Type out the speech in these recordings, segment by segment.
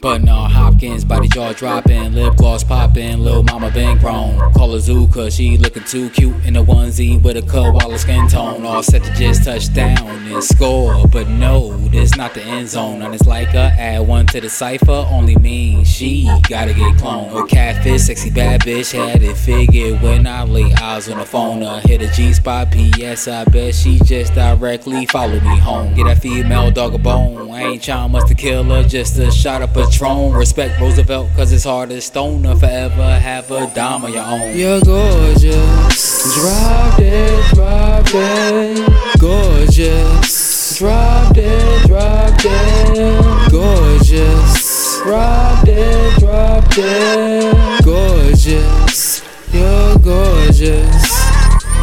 But no, Hopkins, body jaw dropping, lip gloss popping, little mama been grown. Call her Zoo cause she looking too cute in a onesie with a koala skin tone. All set to just touch down and score. But no, this not the end zone. And it's like a add one to the cipher, only means she gotta get cloned. A catfish, sexy bad bitch, had it figured when I lay eyes on the phone. I hit a G spot, PS, I bet she just directly followed me home. Get that female dog a bone. I ain't trying much to kill her, just a shot of Patron. Respect Roosevelt, cause it's hard as stone to forever have a dime of your own. You're gorgeous. Drop it, drop it. Gorgeous. Drop it, drop it. Gorgeous. Drop it, drop it. Gorgeous. You're gorgeous.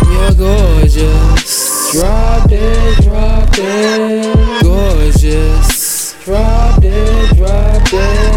You're gorgeous. Drop it, drop it. Gorgeous. Drop it, drop it.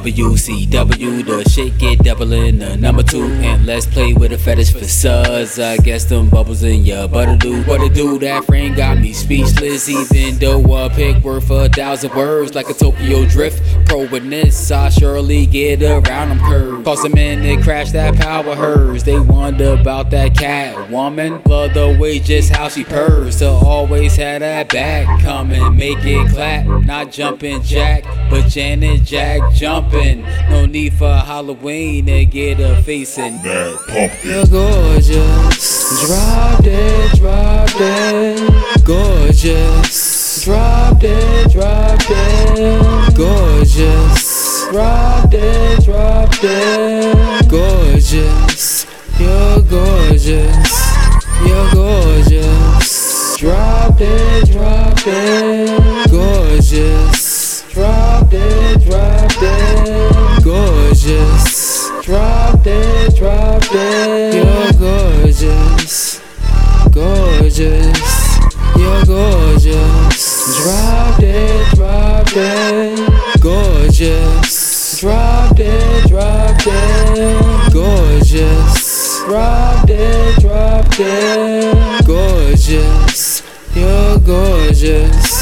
WCW, the shit get doubling the number two. And let's play with a fetish for suds. I guess them bubbles in your butter do. What to do, that friend got me speechless. Even though a pick worth a thousand words, like a Tokyo drift. Pro witness, I surely get around them curves. Cause a minute crash that power hers. They wonder about that cat woman. Love the way just how she purrs. To always have that back coming, make it clap. Not jumping jack, but Janet Jack No need for Halloween to get a face in. Mad pumpkin. You're gorgeous. Drop it, drop it. Gorgeous. Drop it, drop it. Gorgeous. Drop it, drop it. Gorgeous. Gorgeous. Gorgeous. You're gorgeous. Drop it, drop it. Gorgeous. Drop it, drop it. Gorgeous. Drop it, drop it. Gorgeous. You're gorgeous.